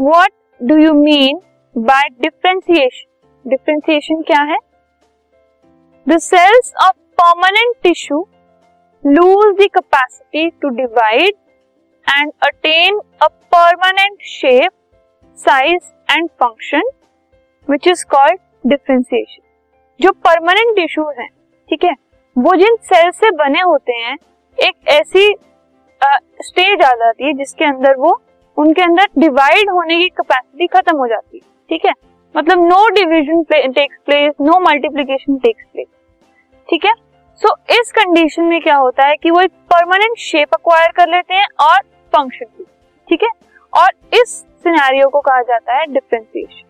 What do you mean by differentiation differentiation क्या है? The cells of permanent tissue lose the capacity to divide and attain a permanent shape size and function which is called differentiation जो permanent tissues हैं, ठीक है? वो जिन cell से बने होते हैं, एक ऐसी स्टेज आ जाती है जिसके अंदर वो उनके अंदर डिवाइड होने की कैपेसिटी खत्म हो जाती है ठीक है? मतलब no division takes place no multiplication takes place ठीक है? सो so, इस कंडीशन में क्या होता है कि वो एक परमानेंट शेप अक्वायर कर लेते हैं और फ़ंक्शन की ठीक है? और इस सिनेरियो को कहा जाता है differentiation